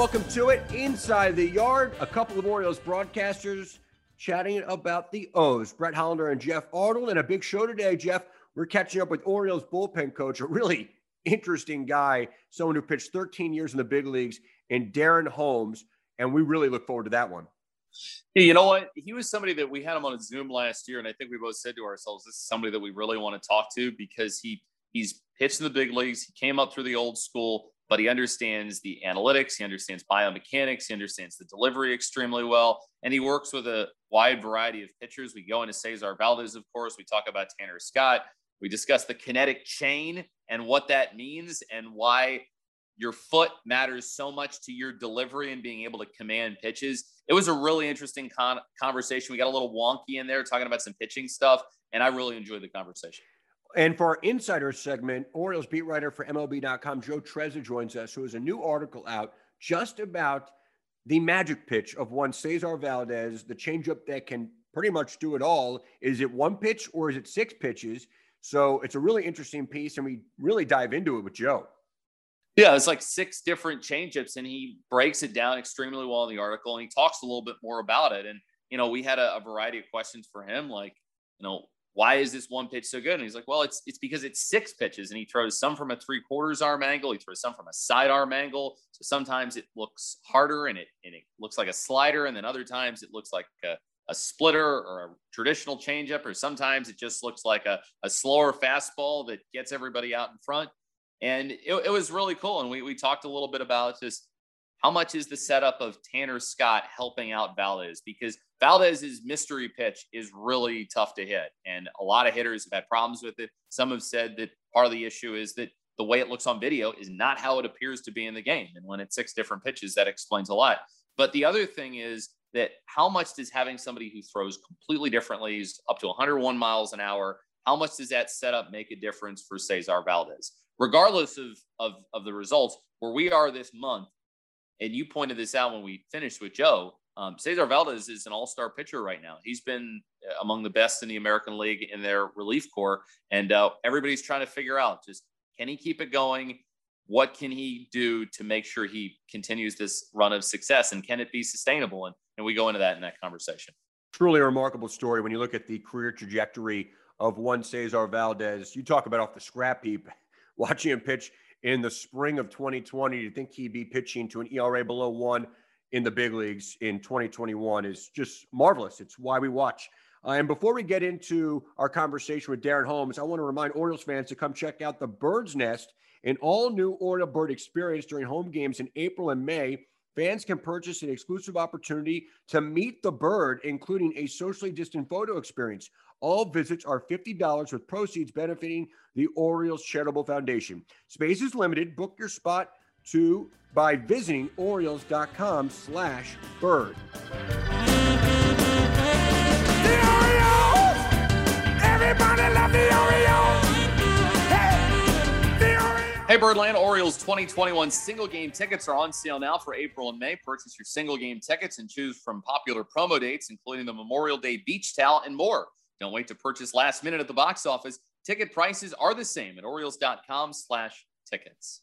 Welcome to it. Inside the yard, a couple of Orioles broadcasters chatting about the O's. Brett Hollander and Geoff Arnold. And a big show today, Geoff. We're catching up with Orioles bullpen coach, a really interesting guy, someone who pitched 13 years in the big leagues, and Darren Holmes. And we really look forward to that one. You know what? He was somebody that we had him on a Zoom last year, and I think we both said to ourselves, "This is somebody that we really want to talk to because he he's pitched in the big leagues. He came up through the old school, but he understands the analytics, he understands biomechanics, he understands the delivery extremely well, and he works with a wide variety of pitchers. We go into Cesar Valdez, of course. We talk about Tanner Scott. We discuss the kinetic chain and what that means and why your foot matters so much to your delivery and being able to command pitches. It was a really interesting con- conversation. We got a little wonky in there talking about some pitching stuff, and I really enjoyed the conversation. And for our insider segment, Orioles beat writer for MLB.com, Joe Trezza joins us, who has a new article out just about the magic pitch of one Cesar Valdez, the changeup that can pretty much do it all. Is it one pitch or is it six pitches? So it's a really interesting piece, and we really dive into it with Joe. Yeah, it's like six different changeups, and he breaks it down extremely well in the article, and he talks a little bit more about it. And you know, we had a, a variety of questions for him, like, you know, why is this one pitch so good? And he's like, well, it's it's because it's six pitches, and he throws some from a three quarters arm angle, he throws some from a side arm angle. So sometimes it looks harder and it and it looks like a slider, and then other times it looks like a, a splitter or a traditional changeup, or sometimes it just looks like a, a slower fastball that gets everybody out in front. And it, it was really cool. And we, we talked a little bit about just how much is the setup of Tanner Scott helping out Valdez? Because Valdez's mystery pitch is really tough to hit. And a lot of hitters have had problems with it. Some have said that part of the issue is that the way it looks on video is not how it appears to be in the game. And when it's six different pitches, that explains a lot. But the other thing is that how much does having somebody who throws completely differently, is up to 101 miles an hour, how much does that setup make a difference for Cesar Valdez? regardless of, of, of the results, where we are this month, and you pointed this out when we finished with Joe, um, Cesar Valdez is an all-star pitcher right now. He's been uh, among the best in the American League in their relief corps, and uh, everybody's trying to figure out just can he keep it going? What can he do to make sure he continues this run of success, and can it be sustainable? And, and we go into that in that conversation. Truly a remarkable story when you look at the career trajectory of one Cesar Valdez. You talk about off the scrap heap watching him pitch in the spring of 2020 you think he'd be pitching to an ERA below one in the big leagues in 2021 is just marvelous. It's why we watch. Uh, and before we get into our conversation with Darren Holmes, I want to remind Orioles fans to come check out the Bird's Nest, an all new Oriole Bird experience during home games in April and May. Fans can purchase an exclusive opportunity to meet the bird, including a socially distant photo experience. All visits are $50 with proceeds benefiting the Orioles Charitable Foundation. Space is limited. Book your spot to by visiting Orioles.com slash bird. The Orioles! Everybody love the Orioles! Birdland Orioles 2021 single game tickets are on sale now for April and May. Purchase your single game tickets and choose from popular promo dates, including the Memorial Day Beach Towel and more. Don't wait to purchase last minute at the box office. Ticket prices are the same at Orioles.com slash tickets.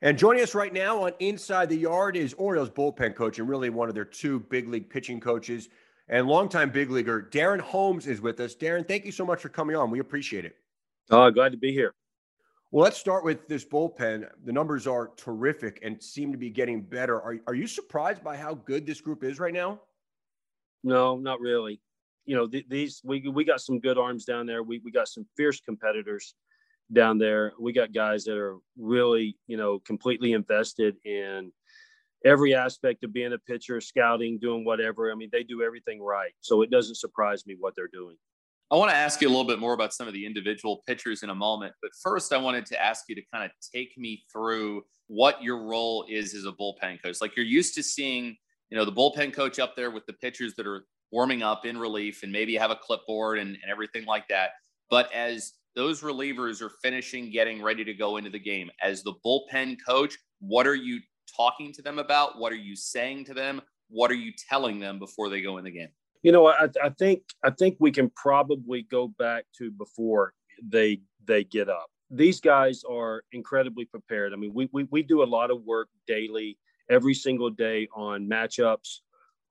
And joining us right now on Inside the Yard is Orioles bullpen coach and really one of their two big league pitching coaches and longtime big leaguer Darren Holmes is with us. Darren, thank you so much for coming on. We appreciate it. Uh, glad to be here. Well, let's start with this bullpen. The numbers are terrific and seem to be getting better. Are, are you surprised by how good this group is right now? No, not really. You know, th- these we we got some good arms down there. We we got some fierce competitors down there. We got guys that are really, you know, completely invested in every aspect of being a pitcher, scouting, doing whatever. I mean, they do everything right. So it doesn't surprise me what they're doing. I want to ask you a little bit more about some of the individual pitchers in a moment. But first, I wanted to ask you to kind of take me through what your role is as a bullpen coach. Like you're used to seeing, you know, the bullpen coach up there with the pitchers that are warming up in relief and maybe have a clipboard and, and everything like that. But as those relievers are finishing, getting ready to go into the game, as the bullpen coach, what are you talking to them about? What are you saying to them? What are you telling them before they go in the game? You know, I, I think I think we can probably go back to before they they get up. These guys are incredibly prepared. I mean, we we, we do a lot of work daily, every single day on matchups,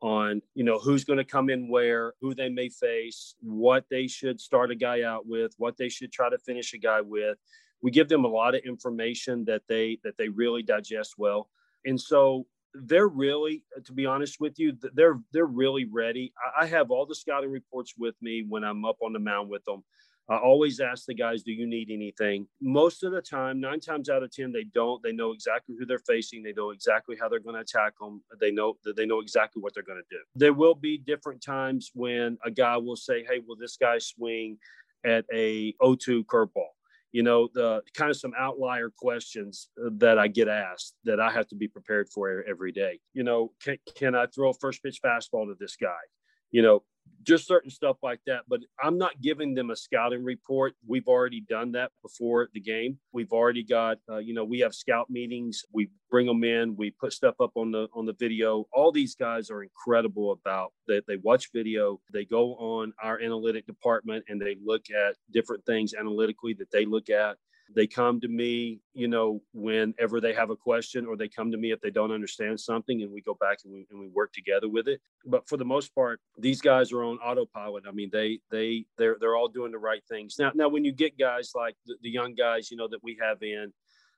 on you know who's going to come in where, who they may face, what they should start a guy out with, what they should try to finish a guy with. We give them a lot of information that they that they really digest well. And so they're really, to be honest with you, they're they're really ready. I have all the scouting reports with me when I'm up on the mound with them. I always ask the guys, "Do you need anything?" Most of the time, nine times out of ten, they don't. They know exactly who they're facing. They know exactly how they're going to attack them. They know that they know exactly what they're going to do. There will be different times when a guy will say, "Hey, will this guy swing at a 0-2 curveball?" You know the kind of some outlier questions uh, that i get asked that i have to be prepared for every day. You know can, can i throw a first pitch fastball to this guy? You know just certain stuff like that. But I'm not giving them a scouting report. We've already done that before the game. We've already got, uh, you know, we have scout meetings. We bring them in. We put stuff up on the on the video. All these guys are incredible about that. They, they watch video. They go on our analytic department and they look at different things analytically that they look at. They come to me, you know, whenever they have a question, or they come to me if they don't understand something, and we go back and we, and we work together with it. But for the most part, these guys are on autopilot. I mean, they they they're they're all doing the right things. Now, now when you get guys like the, the young guys, you know, that we have in,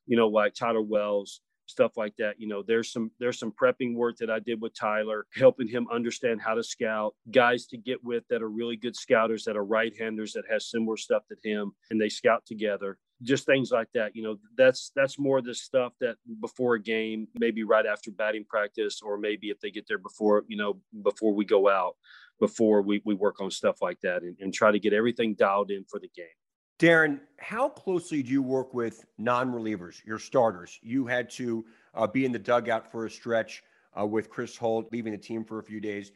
you know, like Tyler Wells, stuff like that. You know, there's some there's some prepping work that I did with Tyler, helping him understand how to scout, guys to get with that are really good scouters that are right-handers that has similar stuff to him, and they scout together just things like that you know that's that's more the stuff that before a game maybe right after batting practice or maybe if they get there before you know before we go out before we, we work on stuff like that and, and try to get everything dialed in for the game. Darren how closely do you work with non-relievers your starters? You had to uh, be in the dugout for a stretch uh, with chris holt leaving the team for a few days.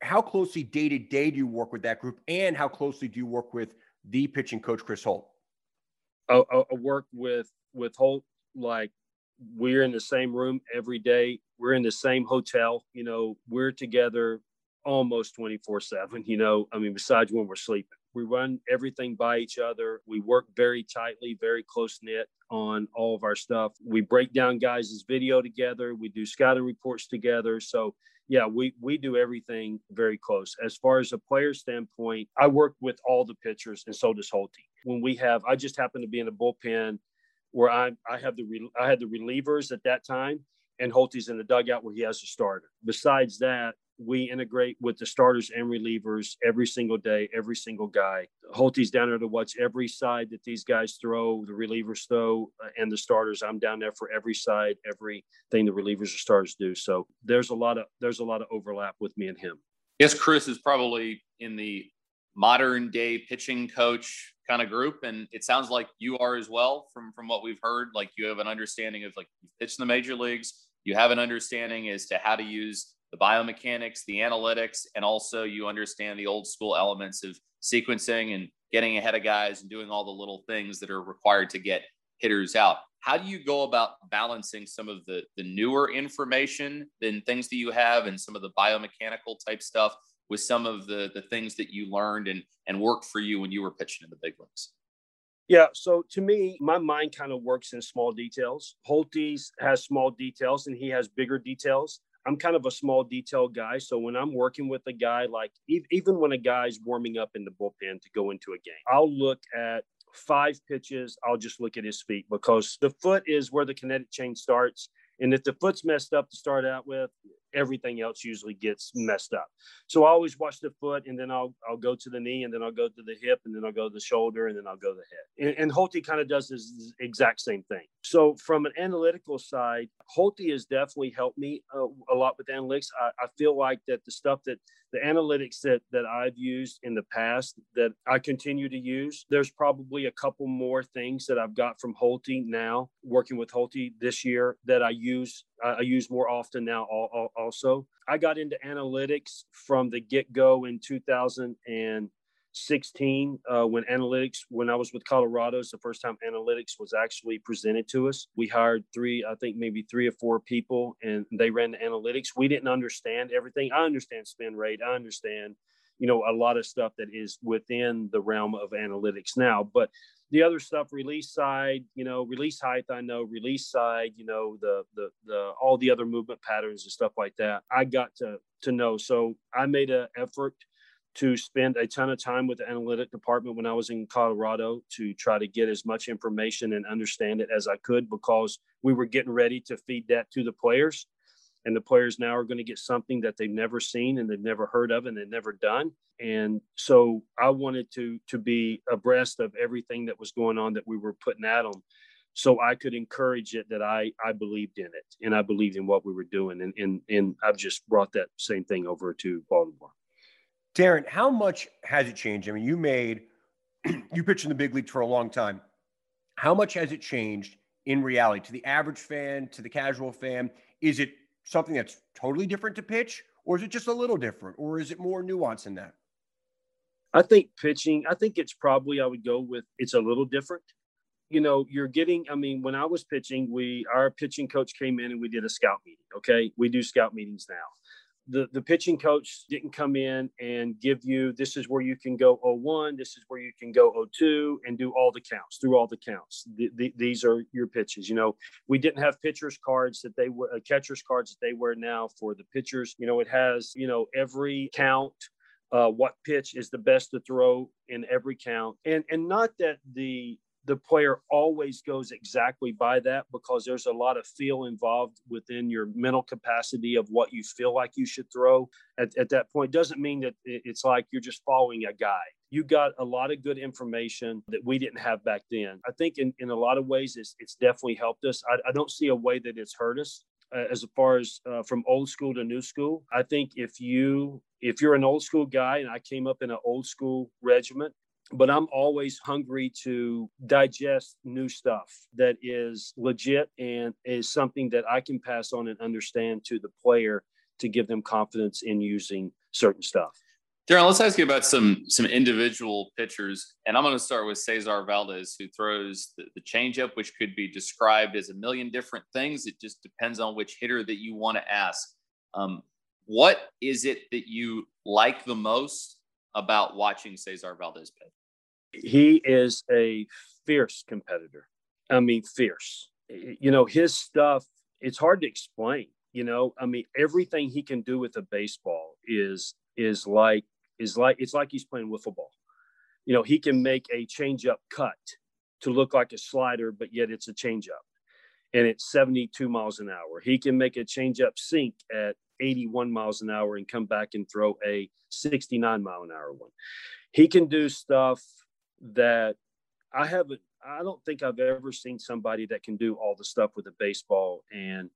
How closely day to day do you work with that group and how closely do you work with the pitching coach chris holt I, work with with Holt like we're in the same room every day. We're in the same hotel. You know, we're together almost 24 7. You know, I mean, besides when we're sleeping, we run everything by each other. We work very tightly, very close knit on all of our stuff. We break down guys' video together. We do scouting reports together. So, yeah, we, we do everything very close. As far as a player standpoint, I work with all the pitchers, and so does Holty when we have I just happen to be in the bullpen where I I have the I had the relievers at that time and Holty's in the dugout where he has a starter. Besides that, we integrate with the starters and relievers every single day, every single guy. Holty's down there to watch every side that these guys throw, the relievers throw, uh, and the starters. I'm down there for every side, everything the relievers or starters do. So there's a lot of there's a lot of overlap with me and him. Yes, Chris is probably in the modern day pitching coach kind of group and it sounds like you are as well from from what we've heard like you have an understanding of like you've pitched in the major leagues you have an understanding as to how to use the biomechanics the analytics and also you understand the old school elements of sequencing and getting ahead of guys and doing all the little things that are required to get hitters out how do you go about balancing some of the the newer information than things that you have and some of the biomechanical type stuff with some of the the things that you learned and and worked for you when you were pitching in the big leagues? Yeah, so to me, my mind kind of works in small details. Holtz has small details and he has bigger details. I'm kind of a small detail guy. So when I'm working with a guy, like even when a guy's warming up in the bullpen to go into a game, I'll look at five pitches. I'll just look at his feet because the foot is where the kinetic chain starts. And if the foot's messed up to start out with, everything else usually gets messed up. So I always watch the foot, and then I'll I'll go to the knee, and then I'll go to the hip, and then I'll go to the shoulder, and then I'll go to the head. And, and Holty kind of does this exact same thing. So from an analytical side, Holty has definitely helped me uh, a lot with analytics. I, I feel like that the stuff that the analytics that that I've used in the past that I continue to use. There's probably a couple more things that I've got from Holty now, working with Holty this year that I use I use more often now. Also, I got into analytics from the get go in 2016 uh, when analytics when i was with colorado it's the first time analytics was actually presented to us. We hired three i think maybe three or four people and they ran the analytics. We didn't understand everything. I understand spin rate. I understand you know a lot of stuff that is within the realm of analytics now but the other stuff release side you know release height i know release side you know the the the all the other movement patterns and stuff like that i got to to know so i made an effort to spend a ton of time with the analytic department when I was in Colorado to try to get as much information and understand it as I could because we were getting ready to feed that to the players. And the players now are going to get something that they've never seen and they've never heard of and they've never done. And so I wanted to to be abreast of everything that was going on that we were putting at them so I could encourage it that I I believed in it and I believed in what we were doing. And and and I've just brought that same thing over to Baltimore. Darren, how much has it changed? I mean, you made, you pitched in the big league for a long time. How much has it changed in reality to the average fan, to the casual fan? Is it something that's totally different to pitch, or is it just a little different, or is it more nuanced than that? I think pitching, I think it's probably, I would go with it's a little different. You know, you're getting, I mean, when I was pitching, we, our pitching coach came in and we did a scout meeting. Okay. We do scout meetings now the, the pitching coach didn't come in and give you this is where you can go 01 this is where you can go 02 and do all the counts through all the counts. The, the, these are your pitches you know? We didn't have pitchers cards that they were uh, catchers cards that they wear now for the pitchers. You know it has you know every count uh, what pitch is the best to throw in every count. And and not that the the player always goes exactly by that because there's a lot of feel involved within your mental capacity of what you feel like you should throw at, at that point. Doesn't mean that it's like you're just following a guy you got a lot of good information that we didn't have back then. I think in, in a lot of ways it's, it's definitely helped us. I, I don't see a way that it's hurt us uh, as far as uh, from old school to new school. I think if you if you're an old school guy and i came up in an old school regiment but I'm always hungry to digest new stuff that is legit and is something that I can pass on and understand to the player to give them confidence in using certain stuff. Darren, let's ask you about some some individual pitchers, and I'm going to start with Cesar Valdez, who throws the, the changeup, which could be described as a million different things. It just depends on which hitter that you want to ask. Um, what is it that you like the most about watching Cesar Valdez pitch? He is a fierce competitor. I mean, fierce. You know, his stuff, it's hard to explain. You know, I mean, everything he can do with a baseball is is like is like it's like he's playing wiffle ball. You know, he can make a changeup cut to look like a slider, but yet it's a changeup, and it's 72 miles an hour. He can make a changeup sink at 81 miles an hour and come back and throw a 69 mile an hour one. He can do stuff that I haven't I don't think I've ever seen somebody that can do all the stuff with a baseball and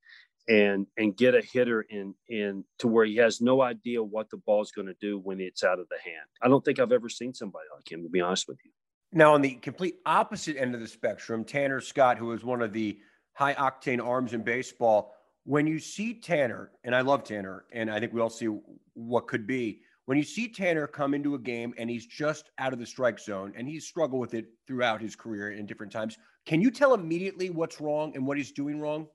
and and get a hitter in in to where he has no idea what the ball's going to do when it's out of the hand. I don't think I've ever seen somebody like him to be honest with you. Now on the complete opposite end of the spectrum, Tanner Scott, who is one of the high octane arms in baseball, when you see Tanner, and I love Tanner, and I think we all see what could be, when you see Tanner come into a game and he's just out of the strike zone and he's struggled with it throughout his career in different times, can you tell immediately what's wrong and what he's doing wrong?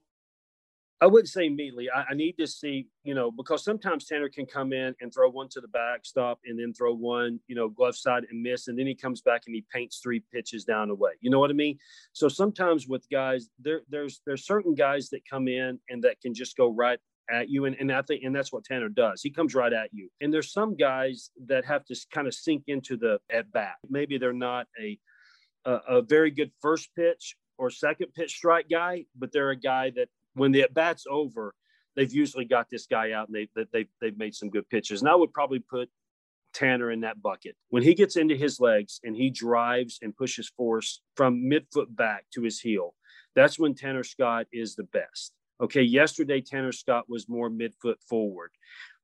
I wouldn't say immediately. I, I, need to see, you know, because sometimes Tanner can come in and throw one to the backstop and then throw one, you know, glove side and miss, and then he comes back and he paints three pitches down the way. You know what I mean? So sometimes with guys, there there's there's certain guys that come in and that can just go right at you. And, and I think, and that's what Tanner does. He comes right at you. And there's some guys that have to kind of sink into the at bat. Maybe they're not a, a, a very good first pitch or second pitch strike guy, but they're a guy that when the at bat's over, they've usually got this guy out and they, they, they've, they've made some good pitches. And I would probably put Tanner in that bucket. When he gets into his legs and he drives and pushes force from midfoot back to his heel, that's when Tanner Scott is the best. Okay, yesterday Tanner Scott was more midfoot forward,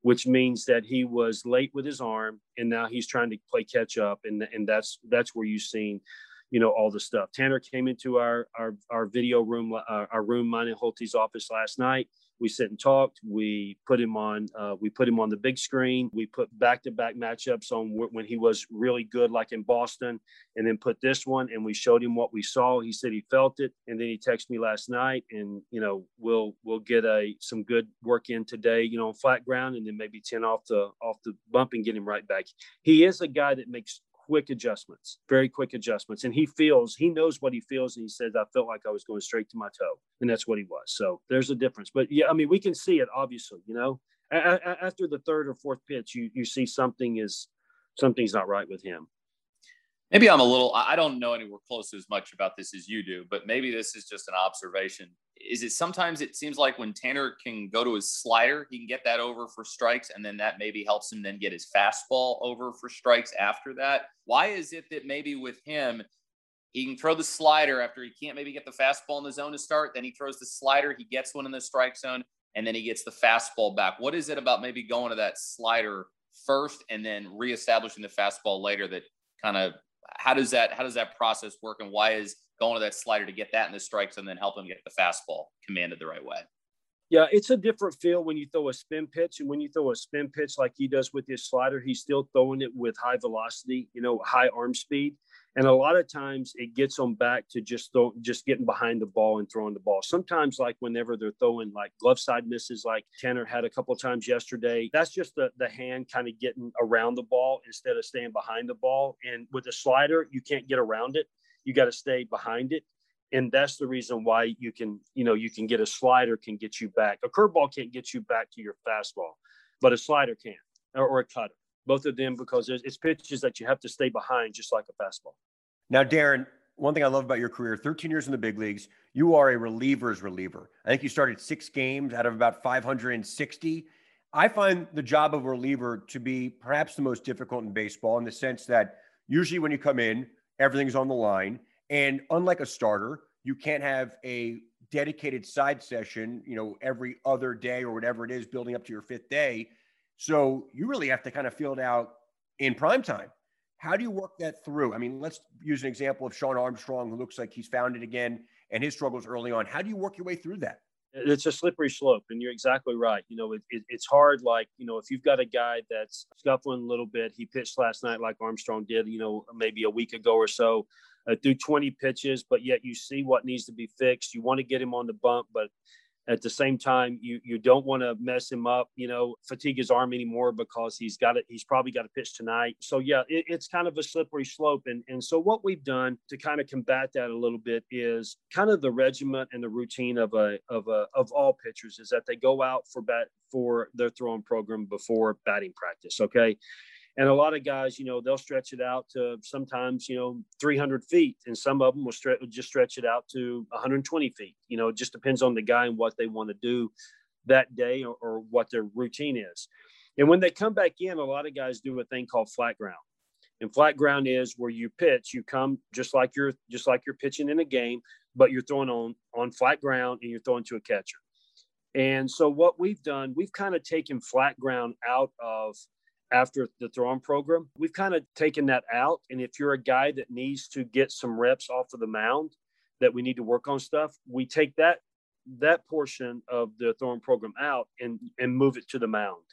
which means that he was late with his arm and now he's trying to play catch up and and that's that's where you've seen you know all the stuff. Tanner came into our our, our video room, uh, our room, mine and Holty's office last night. We sit and talked. We put him on. Uh, we put him on the big screen. We put back to back matchups on w- when he was really good, like in Boston, and then put this one. And we showed him what we saw. He said he felt it, and then he texted me last night. And you know, we'll we'll get a some good work in today. You know, on flat ground, and then maybe ten off the off the bump and get him right back. He is a guy that makes quick adjustments, very quick adjustments. And he feels, he knows what he feels. And he says, I felt like I was going straight to my toe. And that's what he was. So there's a difference. But yeah, I mean, we can see it obviously, you know, a- a- after the third or fourth pitch, you, you see something is, something's not right with him. Maybe I'm a little, I don't know anywhere close as much about this as you do, but maybe this is just an observation. Is it sometimes it seems like when Tanner can go to his slider, he can get that over for strikes, and then that maybe helps him then get his fastball over for strikes after that? Why is it that maybe with him, he can throw the slider after he can't maybe get the fastball in the zone to start, then he throws the slider, he gets one in the strike zone, and then he gets the fastball back? What is it about maybe going to that slider first and then reestablishing the fastball later that kind of how does that how does that process work and why is going to that slider to get that in the strikes and then help him get the fastball commanded the right way yeah it's a different feel when you throw a spin pitch and when you throw a spin pitch like he does with his slider he's still throwing it with high velocity you know high arm speed and a lot of times it gets them back to just throw, just getting behind the ball and throwing the ball. Sometimes, like whenever they're throwing like glove side misses, like Tanner had a couple times yesterday, that's just the, the hand kind of getting around the ball instead of staying behind the ball. And with a slider, you can't get around it. You got to stay behind it. And that's the reason why you can, you know, you can get a slider can get you back. A curveball can't get you back to your fastball, but a slider can, or, or a cutter both of them because it's pitches that you have to stay behind, just like a fastball. Now, Darren, one thing I love about your career 13 years in the big leagues, you are a reliever's reliever. I think you started six games out of about 560. I find the job of a reliever to be perhaps the most difficult in baseball in the sense that usually when you come in, everything's on the line. And unlike a starter, you can't have a dedicated side session, you know, every other day or whatever it is building up to your fifth day. So you really have to kind of field out in prime time. How do you work that through? I mean, let's use an example of Shawn Armstrong, who looks like he's found it again and his struggles early on. How do you work your way through that? It's a slippery slope, and you're exactly right. You know, it, it, it's hard. Like, you know, if you've got a guy that's scuffling a little bit, he pitched last night like Armstrong did, you know, maybe a week ago or so, uh, through 20 pitches, but yet you see what needs to be fixed. You want to get him on the bump, but at the same time, you you don't want to mess him up, you know, fatigue his arm anymore because he's got it. He's probably got to pitch tonight. So yeah, it, it's kind of a slippery slope. And and so what we've done to kind of combat that a little bit is kind of the regiment and the routine of a of a of all pitchers is that they go out for bat for their throwing program before batting practice. Okay and a lot of guys, you know, they'll stretch it out to sometimes, you know, 300 feet, and some of them will stretch, just stretch it out to 120 feet. You know, it just depends on the guy and what they want to do that day or, or what their routine is. And when they come back in, a lot of guys do a thing called flat ground. And flat ground is where you pitch. You come just like you're just like you're pitching in a game, but you're throwing on on flat ground and you're throwing to a catcher. And so what we've done, we've kind of taken flat ground out of after the throwing program. We've kind of taken that out. And if you're a guy that needs to get some reps off of the mound, that we need to work on stuff, we take that that portion of the throwing program out and and move it to the mound.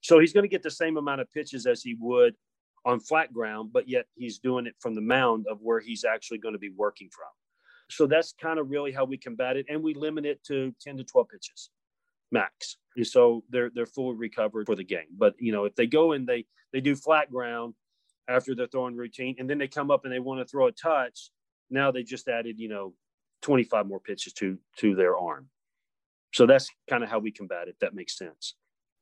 So he's going to get the same amount of pitches as he would on flat ground, but yet he's doing it from the mound of where he's actually going to be working from. So that's kind of really how we combat it, and we limit it to 10 to 12 pitches max. And so they're they're fully recovered for the game. But you know, if they go and they they do flat ground after their throwing routine, and then they come up and they want to throw a touch, now they just added you know 25 more pitches to to their arm. So that's kind of how we combat it. That makes sense.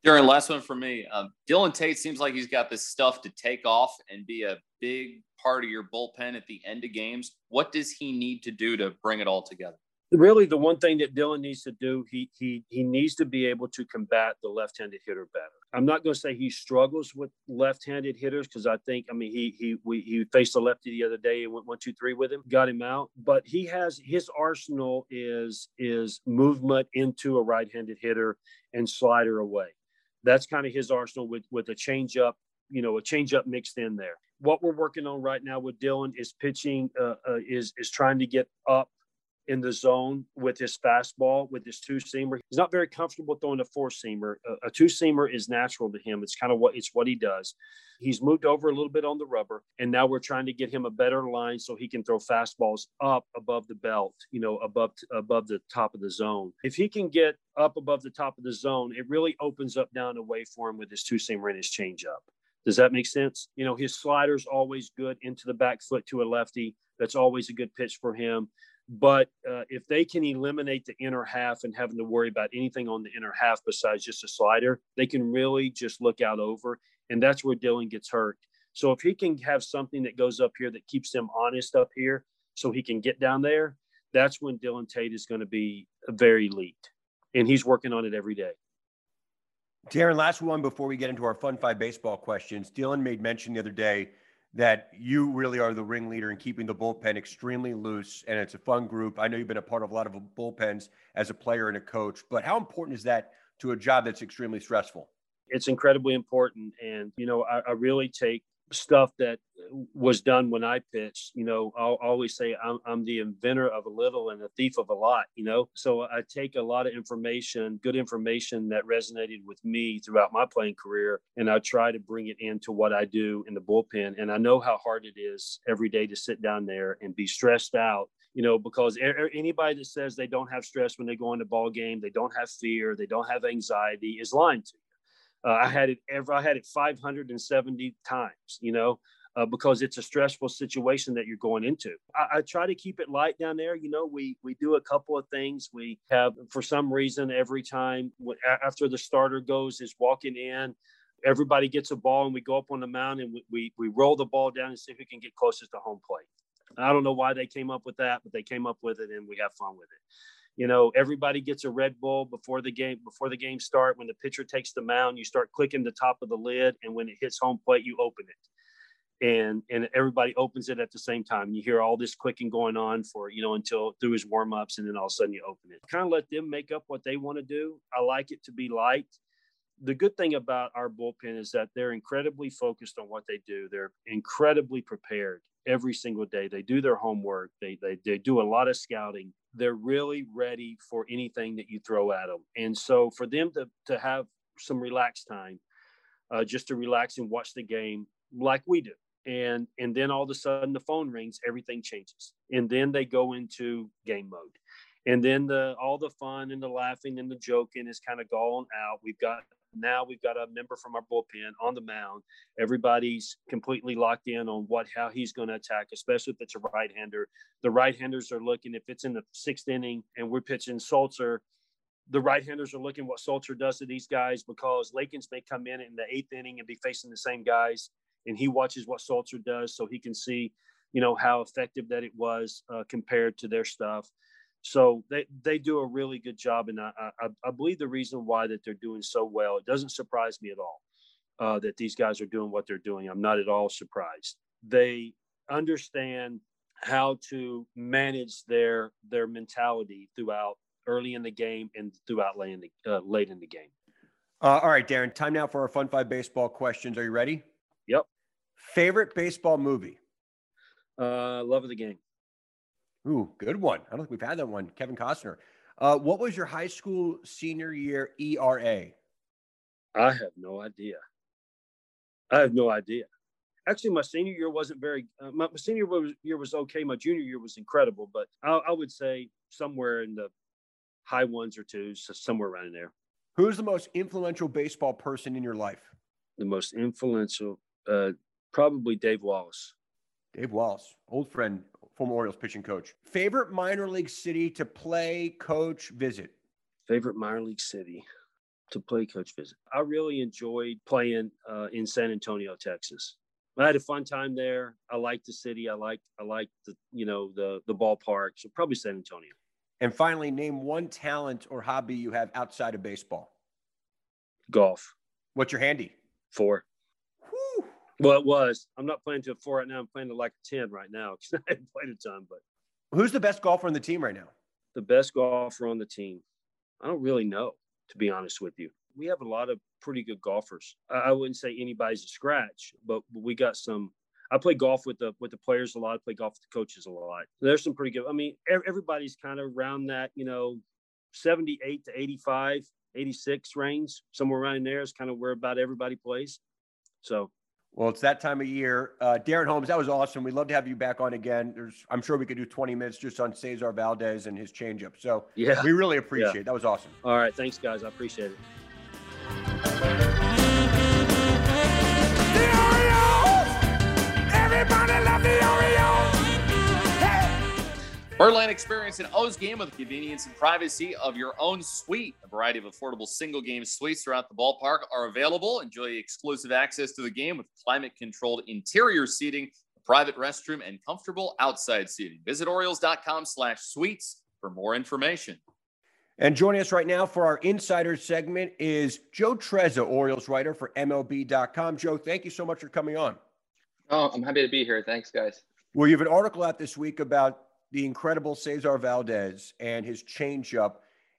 Darren, last one for me. Um, Dylan Tate seems like he's got this stuff to take off and be a big part of your bullpen at the end of games. What does he need to do to bring it all together? Really the one thing that Dylan needs to do, he he he needs to be able to combat the left-handed hitter better. I'm not going to say he struggles with left-handed hitters because I think I mean he he we, he faced a lefty the other day and went one two three with him, got him out. But he has his arsenal is is movement into a right-handed hitter and slider away. That's kind of his arsenal with with a changeup, you know, a changeup mixed in there. What we're working on right now with Dylan is pitching, uh, uh, is is trying to get up in the zone with his fastball, with his two seamer. He's not very comfortable throwing a four seamer. A, a two seamer is natural to him. It's kind of what it's what he does. He's moved over a little bit on the rubber, and now we're trying to get him a better line so he can throw fastballs up above the belt, you know, above above the top of the zone. If he can get up above the top of the zone, it really opens up down away for him with his two seamer and his changeup. Does that make sense? You know, his slider's always good into the back foot to a lefty. That's always a good pitch for him. But uh, if they can eliminate the inner half and having to worry about anything on the inner half besides just a slider, they can really just look out over. And that's where Dylan gets hurt. So if he can have something that goes up here that keeps him honest up here so he can get down there, that's when Dylan Tate is going to be very elite. And he's working on it every day. Darren, last one before we get into our Fun Five baseball questions. Dylan made mention the other day that you really are the ringleader in keeping the bullpen extremely loose and it's a fun group. I know you've been a part of a lot of bullpens as a player and a coach, but how important is that to a job that's extremely stressful? It's incredibly important. And, you know, I, I really take stuff that was done when I pitched. You know, I'll always say I'm, I'm the inventor of a little and a thief of a lot, you know? So I take a lot of information, good information that resonated with me throughout my playing career, and I try to bring it into what I do in the bullpen. And I know how hard it is every day to sit down there and be stressed out you know, because anybody that says they don't have stress when they go into ball game, they don't have fear, they don't have anxiety, is lying to you. Uh, I had it ever. I had it 570 times. You know, uh, because it's a stressful situation that you're going into. I, I, try to keep it light down there. You know, we we do a couple of things. We have, for some reason, every time after the starter goes is walking in, everybody gets a ball and we go up on the mound and we, we, we roll the ball down and see who can get closest to home plate. I don't know why they came up with that, but they came up with it and we have fun with it you know everybody gets a red bull before the game before the game start. When the pitcher takes the mound you start clicking the top of the lid and when it hits home plate you open it. And and everybody opens it at the same time. You hear all this clicking going on for you know until through his warm-ups and then all of a sudden you open it. Kind of let them make up what they want to do. I like it to be light. The good thing about our bullpen is that they're incredibly focused on what they do. They're incredibly prepared every single day. They do their homework. They, they they do a lot of scouting they're really ready for anything that you throw at them. And so for them to, to have some relaxed time, uh, just to relax and watch the game like we do. And, and then all of a sudden the phone rings, everything changes. And then they go into game mode. And then the all the fun and the laughing and the joking is kind of gone out. We've got now we've got a member from our bullpen on the mound. Everybody's completely locked in on what how he's going to attack, especially if it's a right hander. The right handers are looking if it's in the sixth inning and we're pitching Sulser. The right handers are looking what Sulser does to these guys because Lakins may come in in the eighth inning and be facing the same guys, and he watches what Sulser does so he can see, you know, how effective that it was uh, compared to their stuff. So they, they do a really good job. And I, I, I, believe the reason why that they're doing so well, it doesn't surprise me at all uh, that these guys are doing what they're doing. I'm not at all surprised. They understand how to manage their their mentality throughout early in the game and throughout late in the, uh, late in the game. Uh, all right, Darren, time now for our Fun Five baseball questions. Are you ready? Yep. Favorite baseball movie? Uh, Love of the Game. Ooh, good one. I don't think we've had that one. Kevin Costner. Uh, what was your high school senior year ERA? I have no idea. I have no idea. Actually, my senior year wasn't very. Uh, my, my, senior year was okay. My junior year was incredible, but I, I, would say somewhere in the high ones or twos, so somewhere around there. Who's the most influential baseball person in your life? The most influential, uh, probably Dave Wallace. Dave Wallace, old friend, former Orioles pitching coach. Favorite minor league city to play, coach, visit? Favorite minor league city to play, coach, visit. I really enjoyed playing uh, in San Antonio, Texas. I had a fun time there. I liked the city. I liked I liked the you know the the ballpark. So probably San Antonio. And finally, name one talent or hobby you have outside of baseball. Golf. What's your handy? Four. Well, it was. I'm not playing to a four right now. I'm playing to like a 10 right now because I haven't played a ton. But who's the best golfer on the team right now? The best golfer on the team. I don't really know, to be honest with you. We have a lot of pretty good golfers. I wouldn't say anybody's a scratch, but we got some. I play golf with the with the players a lot. I play golf with the coaches a lot. There's some pretty good. I mean, everybody's kind of around that, you know, 78 to 85, 86 range, somewhere around there is kind of where about everybody plays. So well, it's that time of year. Uh, Darren Holmes, that was awesome. We'd love to have you back on again. There's, I'm sure we could do 20 minutes just on Cesar Valdez and his changeup. So yeah, we really appreciate yeah. it. That was awesome. All right, thanks, guys. I appreciate it. The Orioles, everybody love the Orioles. Birdland experience an O's game with the convenience and privacy of your own suite. A variety of affordable single game suites throughout the ballpark are available. Enjoy exclusive access to the game with climate controlled interior seating, a private restroom, and comfortable outside seating. Visit Orioles.com slash suites for more information. And joining us right now for our insider segment is Joe Trezza, Orioles writer for MLB.com. Joe, thank you so much for coming on. Oh, I'm happy to be here. Thanks, guys. Well, you have an article out this week about the incredible Cesar Valdez and his changeup.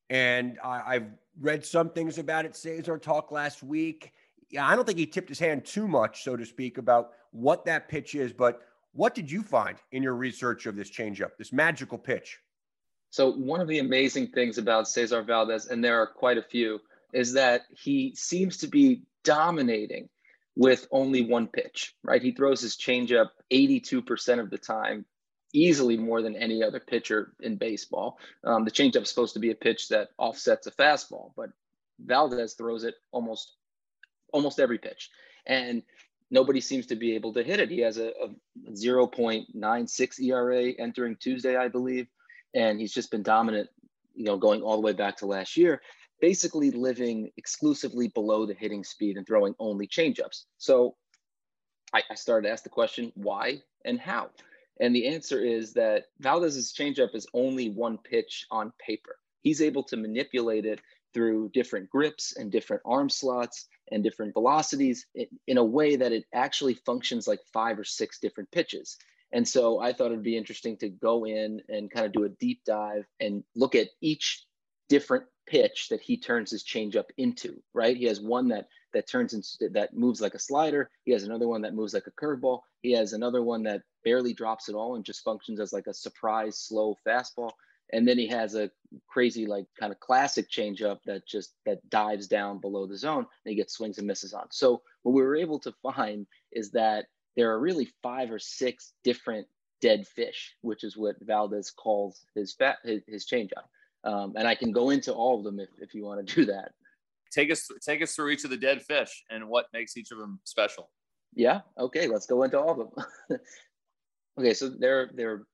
And I, have read some things about it. Cesar talked last week. Yeah, I don't think he tipped his hand too much, so to speak, about what that pitch is. But what did you find in your research of this changeup, this magical pitch? So, one of the amazing things about Cesar Valdez, and there are quite a few, is that he seems to be dominating with only one pitch, right? He throws his changeup 82% of the time easily more than any other pitcher in baseball. Um, the changeup is supposed to be a pitch that offsets a fastball, but Valdez throws it almost almost every pitch, and nobody seems to be able to hit it. He has a, a 0.96 ERA entering Tuesday, I believe, and he's just been dominant. You know, going all the way back to last year, basically living exclusively below the hitting speed and throwing only changeups. So I, I started to ask the question, why and how? And the answer is that Valdez's changeup is only one pitch on paper. He's able to manipulate it through different grips and different arm slots and different velocities in a way that it actually functions like five or six different pitches. And so I thought it'd be interesting to go in and kind of do a deep dive and look at each different pitch that he turns his changeup into, right? He has one that that turns into that moves like a slider. He has another one that moves like a curveball. He has another one that barely drops at all and just functions as like a surprise slow fastball. And then he has a crazy like kind of classic changeup that just that dives down below the zone and he gets swings and misses on. So what we were able to find is that there are really five or six different dead fish, which is what Valdez calls his fat his, his changeup. Um, and I can go into all of them if, if you want to do that. Take us take us through each of the dead fish and what makes each of them special. Yeah. Okay. Let's go into all of them. okay. So there there are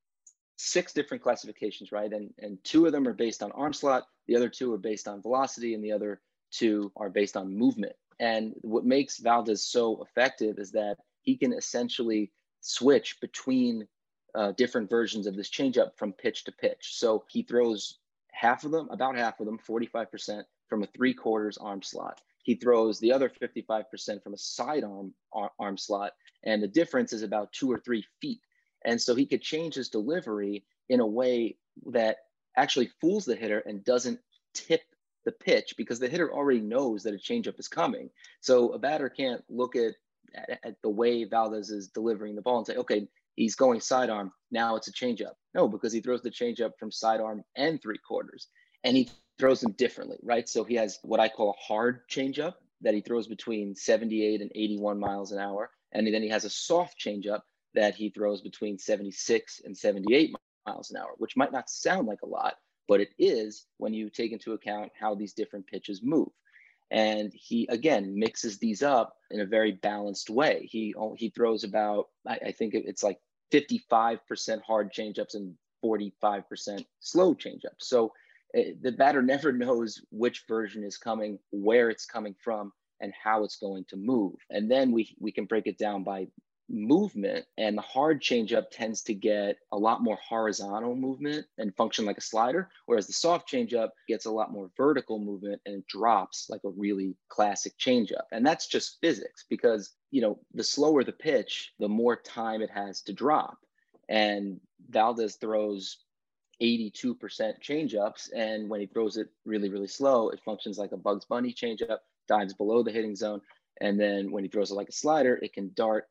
six different classifications, right? And and two of them are based on arm slot. The other two are based on velocity, and the other two are based on movement. And what makes Valdez so effective is that he can essentially switch between uh, different versions of this changeup from pitch to pitch. So he throws half of them, about half of them, 45% from a three quarters arm slot. He throws the other 55% from a side arm, arm slot. And the difference is about two or three feet. And so he could change his delivery in a way that actually fools the hitter and doesn't tip the pitch because the hitter already knows that a changeup is coming. So a batter can't look at, at, at the way Valdez is delivering the ball and say, okay, he's going sidearm. Now it's a changeup. No, because he throws the changeup from sidearm and three quarters, and he throws them differently, right? So he has what I call a hard changeup that he throws between 78 and 81 miles an hour, and then he has a soft changeup that he throws between 76 and 78 miles an hour, which might not sound like a lot, but it is when you take into account how these different pitches move and he again mixes these up in a very balanced way. He oh, he throws about I, I think it's like 55% hard changeups and 45% slow changeups. So the batter never knows which version is coming, where it's coming from, and how it's going to move. And then we we can break it down by movement and the hard changeup tends to get a lot more horizontal movement and function like a slider whereas the soft changeup gets a lot more vertical movement and it drops like a really classic changeup and that's just physics because you know the slower the pitch the more time it has to drop and Valdez throws 82% changeups and when he throws it really really slow it functions like a Bugs Bunny changeup dives below the hitting zone and then when he throws it like a slider, it can dart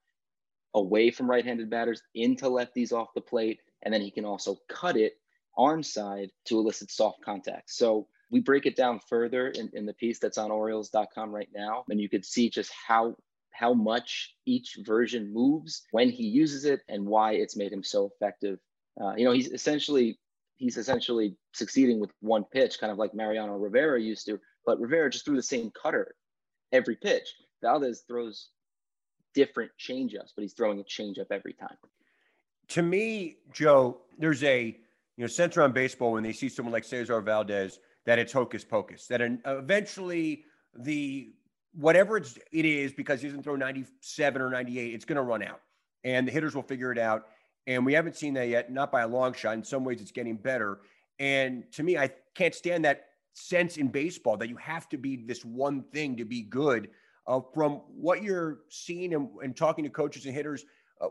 away from right-handed batters into lefties off the plate, and then he can also cut it arm side to elicit soft contact. So we break it down further in, in the piece that's on Orioles.com right now, and you could see just how how much each version moves when he uses it and why it's made him so effective. Uh, you know, he's essentially he's essentially succeeding with one pitch, kind of like Mariano Rivera used to. But Rivera just threw the same cutter every pitch. Valdez throws different changeups, but he's throwing a changeup every time. To me, Joe, there's a you know center on baseball when they see someone like Cesar Valdez that it's hocus pocus. That an, eventually the whatever it's, it is because he doesn't throw 97 or 98, it's going to run out, and the hitters will figure it out. And we haven't seen that yet, not by a long shot. In some ways, it's getting better. And to me, I can't stand that sense in baseball that you have to be this one thing to be good. Uh, from what you're seeing and, and, talking to coaches and hitters, uh,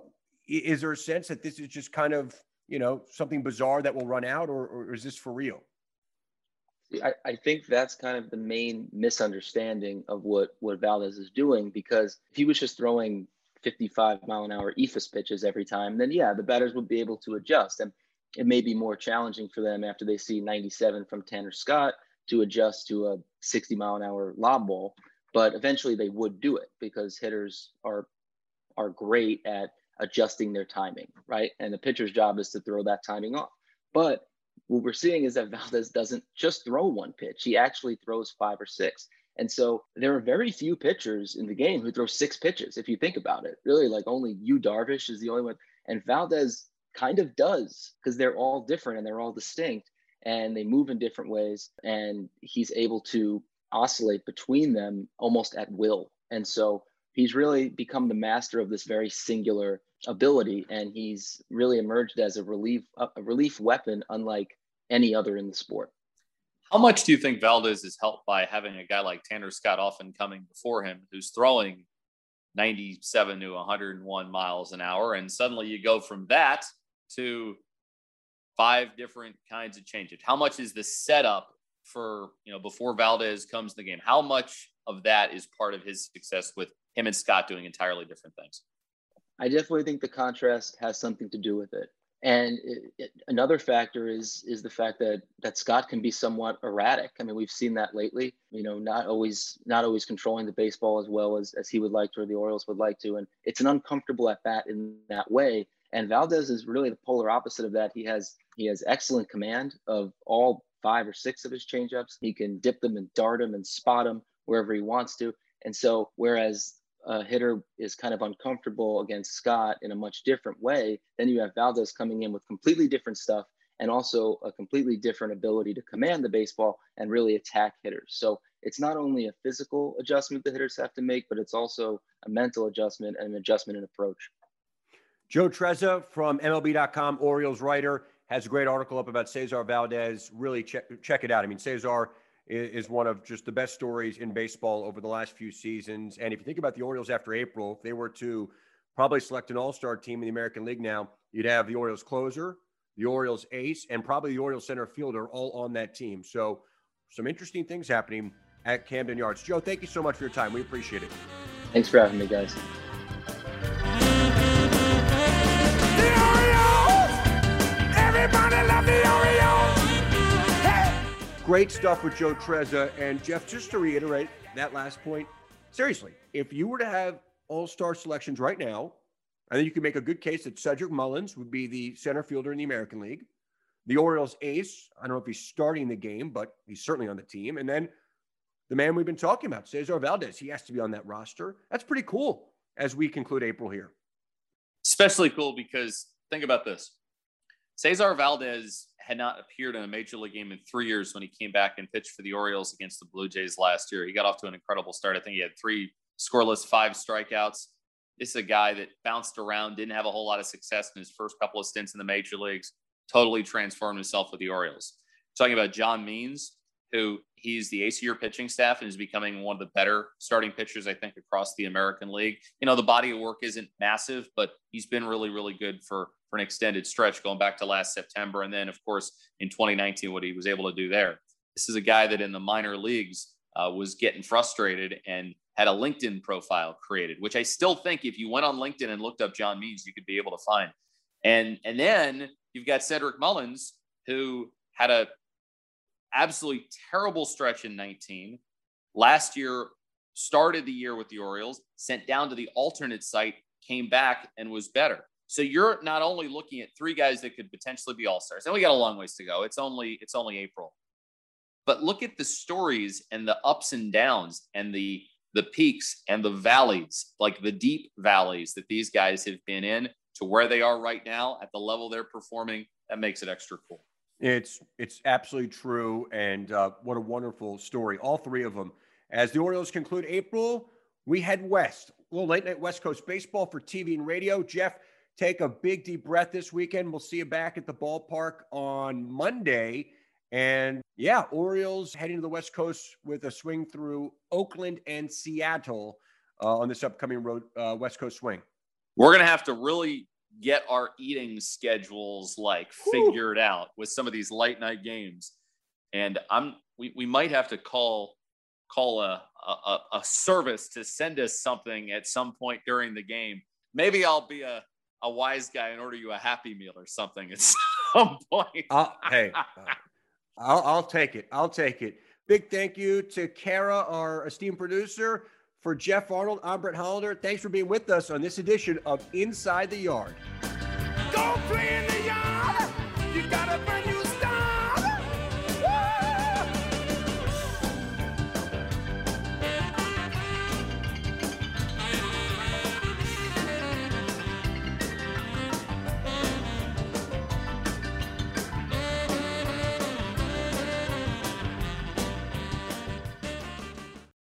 is there a sense that this is just kind of you know something bizarre that will run out, or, or is this for real? I, I, think that's kind of the main misunderstanding of what what Valdez is doing because if he was just throwing 55 mile an hour eephus pitches every time, then yeah, the batters would be able to adjust. And it may be more challenging for them after they see 97 from Tanner Scott to adjust to a 60 mile an hour lob ball but eventually they would do it because hitters are are great at adjusting their timing, right? And the pitcher's job is to throw that timing off. But what we're seeing is that Valdez doesn't just throw one pitch; he actually throws five or six. And so there are very few pitchers in the game who throw six pitches. If you think about it, really, like only Yu Darvish is the only one, and Valdez kind of does because they're all different and they're all distinct and they move in different ways. And he's able to oscillate between them almost at will. And so he's really become the master of this very singular ability, and he's really emerged as a relief a relief weapon, unlike any other in the sport. How much do you think Valdez is helped by having a guy like Tanner Scott often coming before him, who's throwing 97 to 101 miles an hour, and suddenly you go from that to five different kinds of changes? How much is the setup for you know before Valdez comes to the game? How much of that is part of his success with him and Scott doing entirely different things? I definitely think the contrast has something to do with it. And it, it, another factor is is the fact that that Scott can be somewhat erratic. I mean, we've seen that lately. You know, not always not always controlling the baseball as well as as he would like to or the Orioles would like to. And it's an uncomfortable at bat in that way. And Valdez is really the polar opposite of that. He has he has excellent command of all five or six of his changeups. He can dip them and dart them and spot them wherever he wants to. And so, whereas a hitter is kind of uncomfortable against Scott in a much different way, then you have Valdez coming in with completely different stuff and also a completely different ability to command the baseball and really attack hitters. So it's not only a physical adjustment the hitters have to make, but it's also a mental adjustment and an adjustment in approach. Joe Trezza from MLB.com, Orioles writer has a great article up about Cesar Valdez. Really check, check it out. I mean, Cesar is, one of just the best stories in baseball over the last few seasons. And if you think about the Orioles after April, if they were to probably select an all star team in the American League now, you'd have the Orioles closer, the Orioles ace, and probably the Orioles center fielder all on that team. So, some interesting things happening at Camden Yards. Joe, thank you so much for your time. We appreciate it. Thanks for having me, guys. Great stuff with Joe Trezza. And Geoff, just to reiterate that last point, seriously, if you were to have all star selections right now, I think you could make a good case that Cedric Mullins would be the center fielder in the American League. The Orioles ace, I don't know if he's starting the game, but he's certainly on the team. And then the man we've been talking about, Cesar Valdez, he has to be on that roster. That's pretty cool as we conclude April here. Especially cool because think about this Cesar Valdez had not appeared in a major league game in three years when he came back and pitched for the Orioles against the Blue Jays last year. He got off to an incredible start. I think he had three scoreless, five strikeouts. this is a guy that bounced around, didn't have a whole lot of success in his first couple of stints in the major leagues, totally transformed himself with the Orioles. Talking about John Means, who he's the ace of your pitching staff and is becoming one of the better starting pitchers, I think, across the American League. You know, the body of work isn't massive, but he's been really, really good for, for an extended stretch going back to last September. And then, of course, in 2019, what he was able to do there. This is a guy that in the minor leagues uh, was getting frustrated and had a LinkedIn profile created, which I still think if you went on LinkedIn and looked up John Means, you could be able to find. And and then you've got Cedric Mullins, who had a absolutely terrible stretch in 19. Last year, started the year with the Orioles, sent down to the alternate site, came back and was better. So you're not only looking at three guys that could potentially be all-stars, and we got a long ways to go. It's only it's only April. But look at the stories and the ups and downs and the the peaks and the valleys, like the deep valleys that these guys have been in to where they are right now at the level they're performing. That makes it extra cool. It's it's absolutely true, and uh, what a wonderful story. All three of them. As the Orioles conclude April, we head west. A little late night West Coast baseball for TV and radio. Geoff, take a big deep breath this weekend. We'll see you back at the ballpark on Monday. And yeah, Orioles heading to the West Coast with a swing through Oakland and Seattle uh, on this upcoming road uh, West Coast swing. We're gonna have to really get our eating schedules like figured out with some of these late night games, and I'm we, we might have to call call a, a a service to send us something at some point during the game. Maybe I'll be a a wise guy and order you a happy meal or something at some point. I'll, hey, uh, I'll, I'll take it. I'll take it. Big thank you to Kara, our esteemed producer. For Geoff Arnold, I'm Brett Hollander. Thanks for being with us on this edition of Inside the Yard. Go play